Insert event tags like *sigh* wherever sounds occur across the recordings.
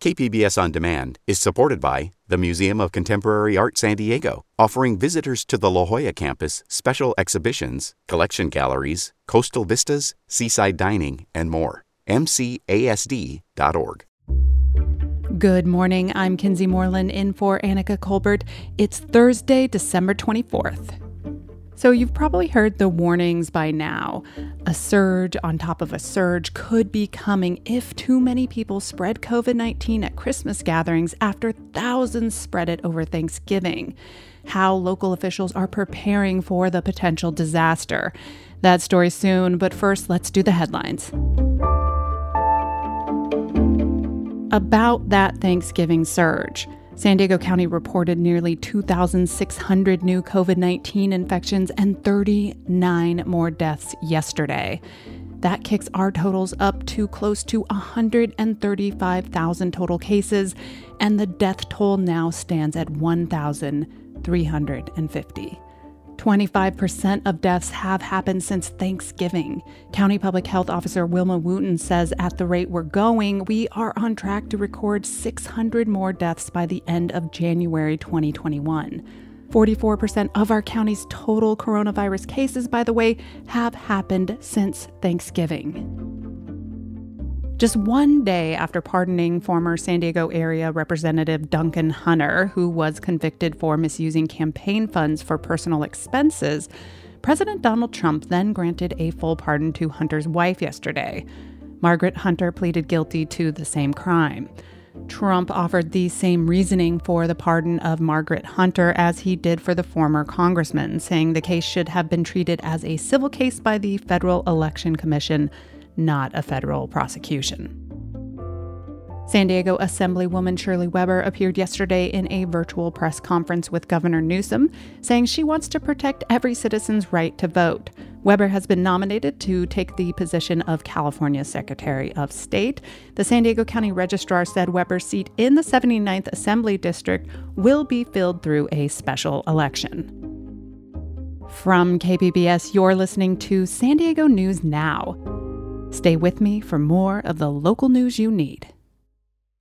KPBS On Demand is supported by the Museum of Contemporary Art San Diego, offering visitors to the La Jolla campus special exhibitions, collection galleries, coastal vistas, seaside dining, and more. MCASD.org. Good morning. I'm Kinsee Morlan in for Anica Colbert. It's Thursday, December 24th. So, you've probably heard the warnings by now. A surge on top of a surge could be coming if too many people spread COVID 19 at Christmas gatherings after thousands spread it over Thanksgiving. How local officials are preparing for the potential disaster. That story soon, but first, let's do the headlines. About that Thanksgiving surge. San Diego County reported nearly 2,600 new COVID 19 infections and 39 more deaths yesterday. That kicks our totals up to close to 135,000 total cases, and the death toll now stands at 1,350. 25% of deaths have happened since Thanksgiving. County Public Health Officer Wilma Wooten says at the rate we're going, we are on track to record 600 more deaths by the end of January 2021. 44% of our county's total coronavirus cases, by the way, have happened since Thanksgiving. Just one day after pardoning former San Diego area Representative Duncan Hunter, who was convicted for misusing campaign funds for personal expenses, President Donald Trump then granted a full pardon to Hunter's wife yesterday. Margaret Hunter pleaded guilty to the same crime. Trump offered the same reasoning for the pardon of Margaret Hunter as he did for the former congressman, saying the case should have been treated as a civil case by the Federal Election Commission not a federal prosecution. San Diego Assemblywoman Shirley Weber appeared yesterday in a virtual press conference with Governor Newsom, saying she wants to protect every citizen's right to vote. Weber has been nominated to take the position of California Secretary of State. The San Diego County Registrar said Weber's seat in the 79th Assembly District will be filled through a special election. From KPBS, you're listening to San Diego News Now. Stay with me for more of the local news you need.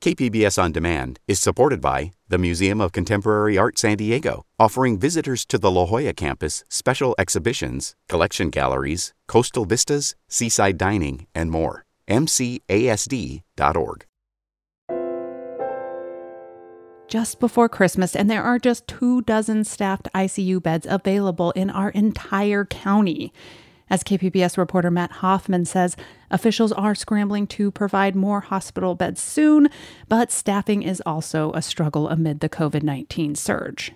KPBS On Demand is supported by the Museum of Contemporary Art San Diego, offering visitors to the La Jolla campus special exhibitions, collection galleries, coastal vistas, seaside dining, and more. MCASD.org. Just before Christmas, and there are just two dozen staffed ICU beds available in our entire county. As KPBS reporter Matt Hoffman says, officials are scrambling to provide more hospital beds soon, but staffing is also a struggle amid the COVID 19 surge.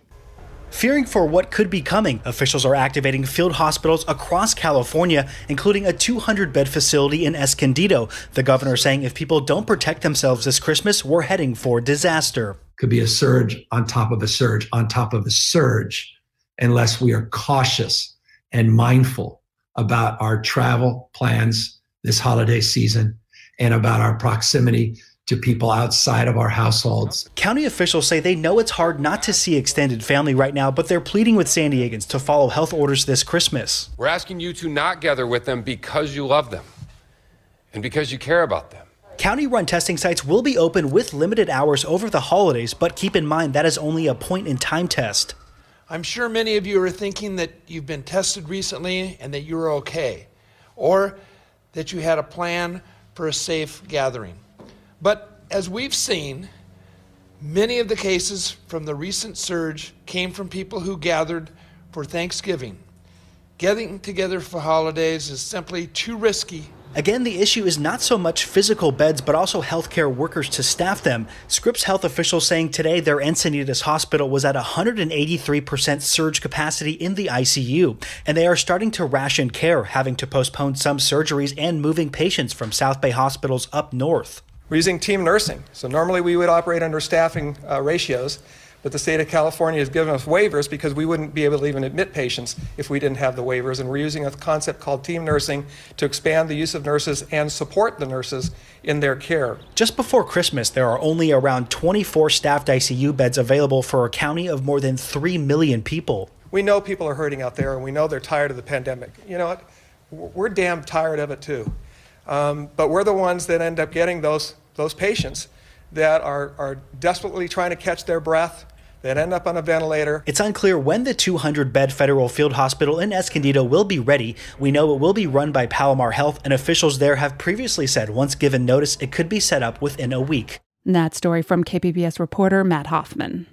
Fearing for what could be coming, officials are activating field hospitals across California, including a 200 bed facility in Escondido. The governor saying if people don't protect themselves this Christmas, we're heading for disaster. Could be a surge on top of a surge on top of a surge unless we are cautious and mindful about our travel plans this holiday season and about our proximity to people outside of our households. County officials say they know it's hard not to see extended family right now, but they're pleading with San Diegans to follow health orders this Christmas. We're asking you to not gather with them because you love them and because you care about them. County run testing sites will be open with limited hours over the holidays, but keep in mind that is only a point in time test. I'm sure many of you are thinking that you've been tested recently and that you're okay, or that you had a plan for a safe gathering. But as we've seen, many of the cases from the recent surge came from people who gathered for Thanksgiving. Getting together for holidays is simply too risky Again, the issue is not so much physical beds, but also healthcare workers to staff them. Scripps health officials saying today their Encinitas hospital was at 183% surge capacity in the ICU, and they are starting to ration care, having to postpone some surgeries and moving patients from South Bay hospitals up north. We're using team nursing. So normally we would operate under staffing uh, ratios. But the state of California has given us waivers because we wouldn't be able to even admit patients if we didn't have the waivers. And we're using a concept called team nursing to expand the use of nurses and support the nurses in their care. Just before Christmas, there are only around 24 staffed ICU beds available for a county of more than 3 million people. We know people are hurting out there and we know they're tired of the pandemic. You know what? We're damn tired of it too. Um, but we're the ones that end up getting those, those patients that are, are desperately trying to catch their breath that end up on a ventilator. It's unclear when the 200 bed federal field hospital in Escondido will be ready. We know it will be run by Palomar Health, and officials there have previously said once given notice, it could be set up within a week. That story from KPBS reporter Matt Hoffman.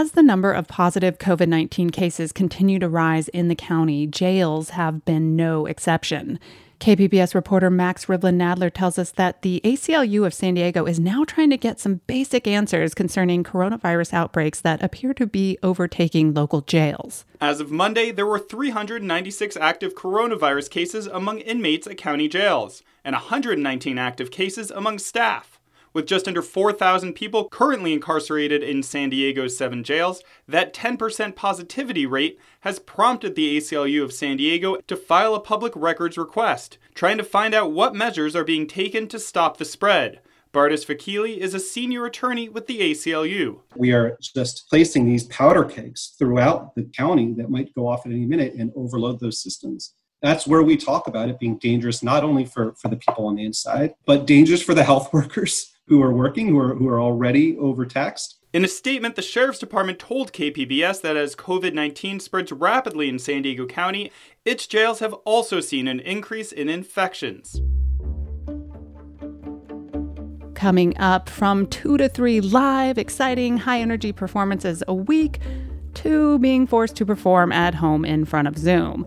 As the number of positive COVID 19 cases continue to rise in the county, jails have been no exception. KPBS reporter Max Rivlin Nadler tells us that the ACLU of San Diego is now trying to get some basic answers concerning coronavirus outbreaks that appear to be overtaking local jails. As of Monday, there were 396 active coronavirus cases among inmates at county jails and 119 active cases among staff. With just under 4,000 people currently incarcerated in San Diego's seven jails, that 10% positivity rate has prompted the ACLU of San Diego to file a public records request, trying to find out what measures are being taken to stop the spread. Bardis Vakili is a senior attorney with the ACLU. We are just placing these powder kegs throughout the county that might go off at any minute and overload those systems that's where we talk about it being dangerous not only for, for the people on the inside but dangerous for the health *laughs* workers who are working, who are, who are already overtaxed. In a statement, the Sheriff's Department told KPBS that as COVID 19 spreads rapidly in San Diego County, its jails have also seen an increase in infections. Coming up from 2 to 3 live, exciting, high energy performances a week, to being forced to perform at home in front of Zoom.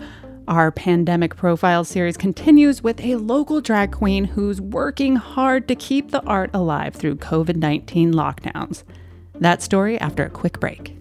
Our pandemic profile series continues with a local drag queen who's working hard to keep the art alive through COVID 19 lockdowns. That story after a quick break.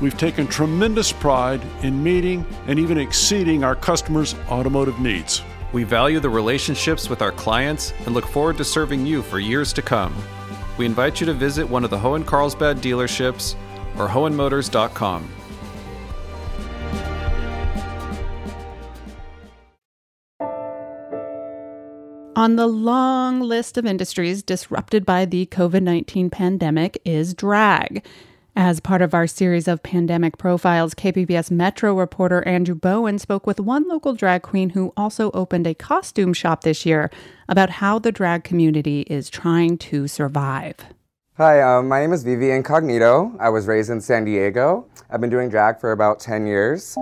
We've taken tremendous pride in meeting and even exceeding our customers' automotive needs. We value the relationships with our clients and look forward to serving you for years to come. We invite you to visit one of the Hoehn Carlsbad dealerships or hoehnmotors.com. On the long list of industries disrupted by the COVID 19 pandemic is drag. As part of our series of pandemic profiles, KPBS Metro reporter Andrew Bowen spoke with one local drag queen who also opened a costume shop this year about how the drag community is trying to survive. Hi, um, my name is Vivi Incognito. I was raised in San Diego. I've been doing drag for about 10 years.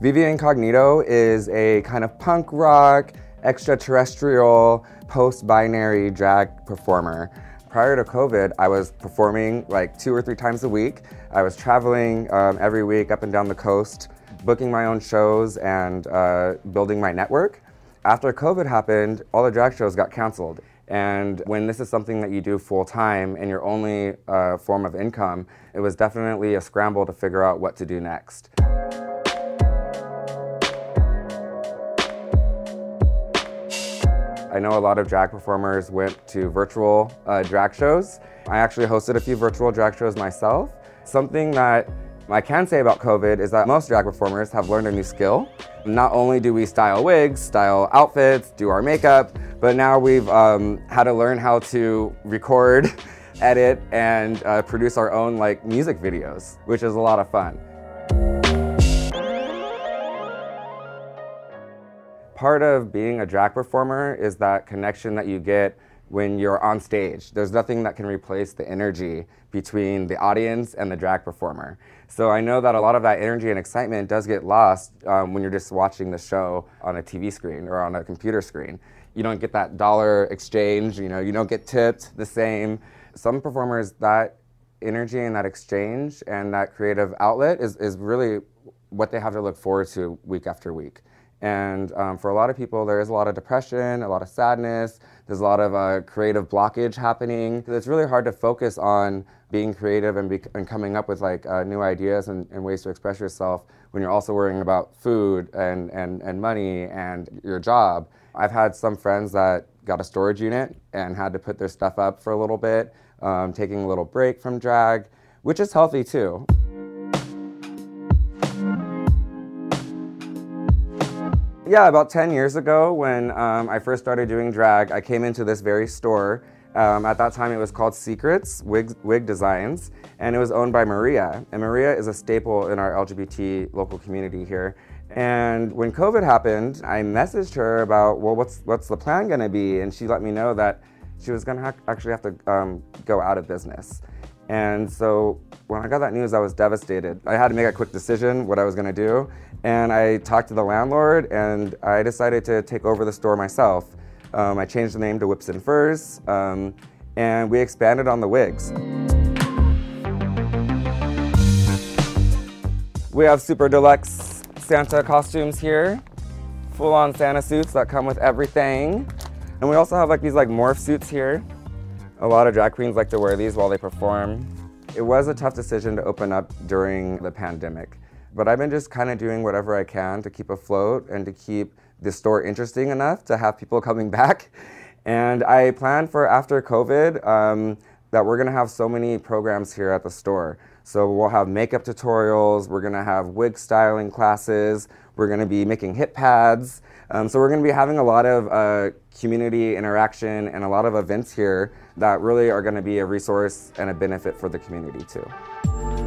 Vivi Incognito is a kind of punk rock, extraterrestrial, post-binary drag performer. Prior to COVID, I was performing like two or three times a week. I was traveling um, every week up and down the coast, booking my own shows and uh, building my network. After COVID happened, all the drag shows got canceled. And when this is something that you do full time and your only uh, form of income, it was definitely a scramble to figure out what to do next. Know a lot of drag performers went to virtual uh, drag shows. I actually hosted a few virtual drag shows myself. Something that I can say about COVID is that most drag performers have learned a new skill. Not only do we style wigs, style outfits, do our makeup, but now we've um, had to learn how to record, *laughs* edit, and uh, produce our own like music videos, which is a lot of fun. Part of being a drag performer is that connection that you get when you're on stage. There's nothing that can replace the energy between the audience and the drag performer. So I know that a lot of that energy and excitement does get lost um, when you're just watching the show on a TV screen or on a computer screen. You don't get that dollar exchange, you know, you don't get tipped the same. Some performers that energy and that exchange and that creative outlet is, is really what they have to look forward to week after week. And um, for a lot of people, there is a lot of depression, a lot of sadness, there's a lot of uh, creative blockage happening. It's really hard to focus on being creative and, be- and coming up with like uh, new ideas and, and, ways to express yourself when you're also worrying about food and, and, and money and your job. I've had some friends that got a storage unit and had to put their stuff up for a little bit, um, taking a little break from drag, which is healthy too. Yeah, about 10 years ago when um, I first started doing drag, I came into this very store. Um, at that time, it was called Secrets Wig, Wig Designs, and it was owned by Maria. And Maria is a staple in our LGBT local community here. And when COVID happened, I messaged her about, well, what's, what's the plan gonna be? And she let me know that she was gonna ha- actually have to um, go out of business. And so when I got that news, I was devastated. I had to make a quick decision what I was gonna do. And I talked to the landlord and I decided to take over the store myself. Um, I changed the name to Whips and Furs um, and we expanded on the wigs. We have super deluxe Santa costumes here, full on Santa suits that come with everything. And we also have like these like morph suits here a lot of drag queens like to wear these while they perform. It was a tough decision to open up during the pandemic, but I've been just kind of doing whatever I can to keep afloat and to keep the store interesting enough to have people *laughs* coming back. And I plan for after COVID um, that we're gonna have so many programs here at the store. So we'll have makeup tutorials, we're gonna have wig styling classes, we're gonna be making hip pads. Um, so we're gonna be having a lot of uh, community interaction and a lot of events here that really are gonna be a resource and a benefit for the community too.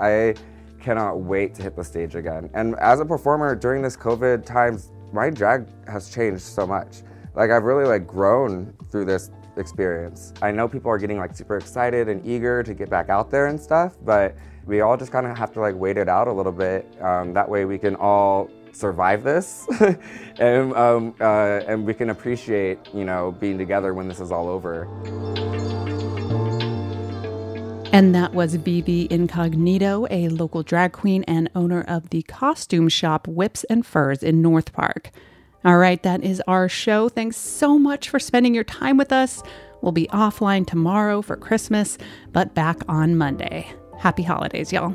I cannot wait to hit the stage again. And as a performer during this COVID times, my drag has changed so much. Like I've really like grown through this experience. I know people are getting like super excited and eager to get back out there and stuff, but we all just kind of have to like wait it out a little bit. Um, that way we can all survive this *laughs* and, um, uh, and we can appreciate, you know, being together when this is all over. And that was Vivi Incognito, a local drag queen and owner of the costume shop Whips and Furs in North Park. All right, that is our show. Thanks so much for spending your time with us. We'll be offline tomorrow for Christmas, but back on Monday. Happy holidays, y'all.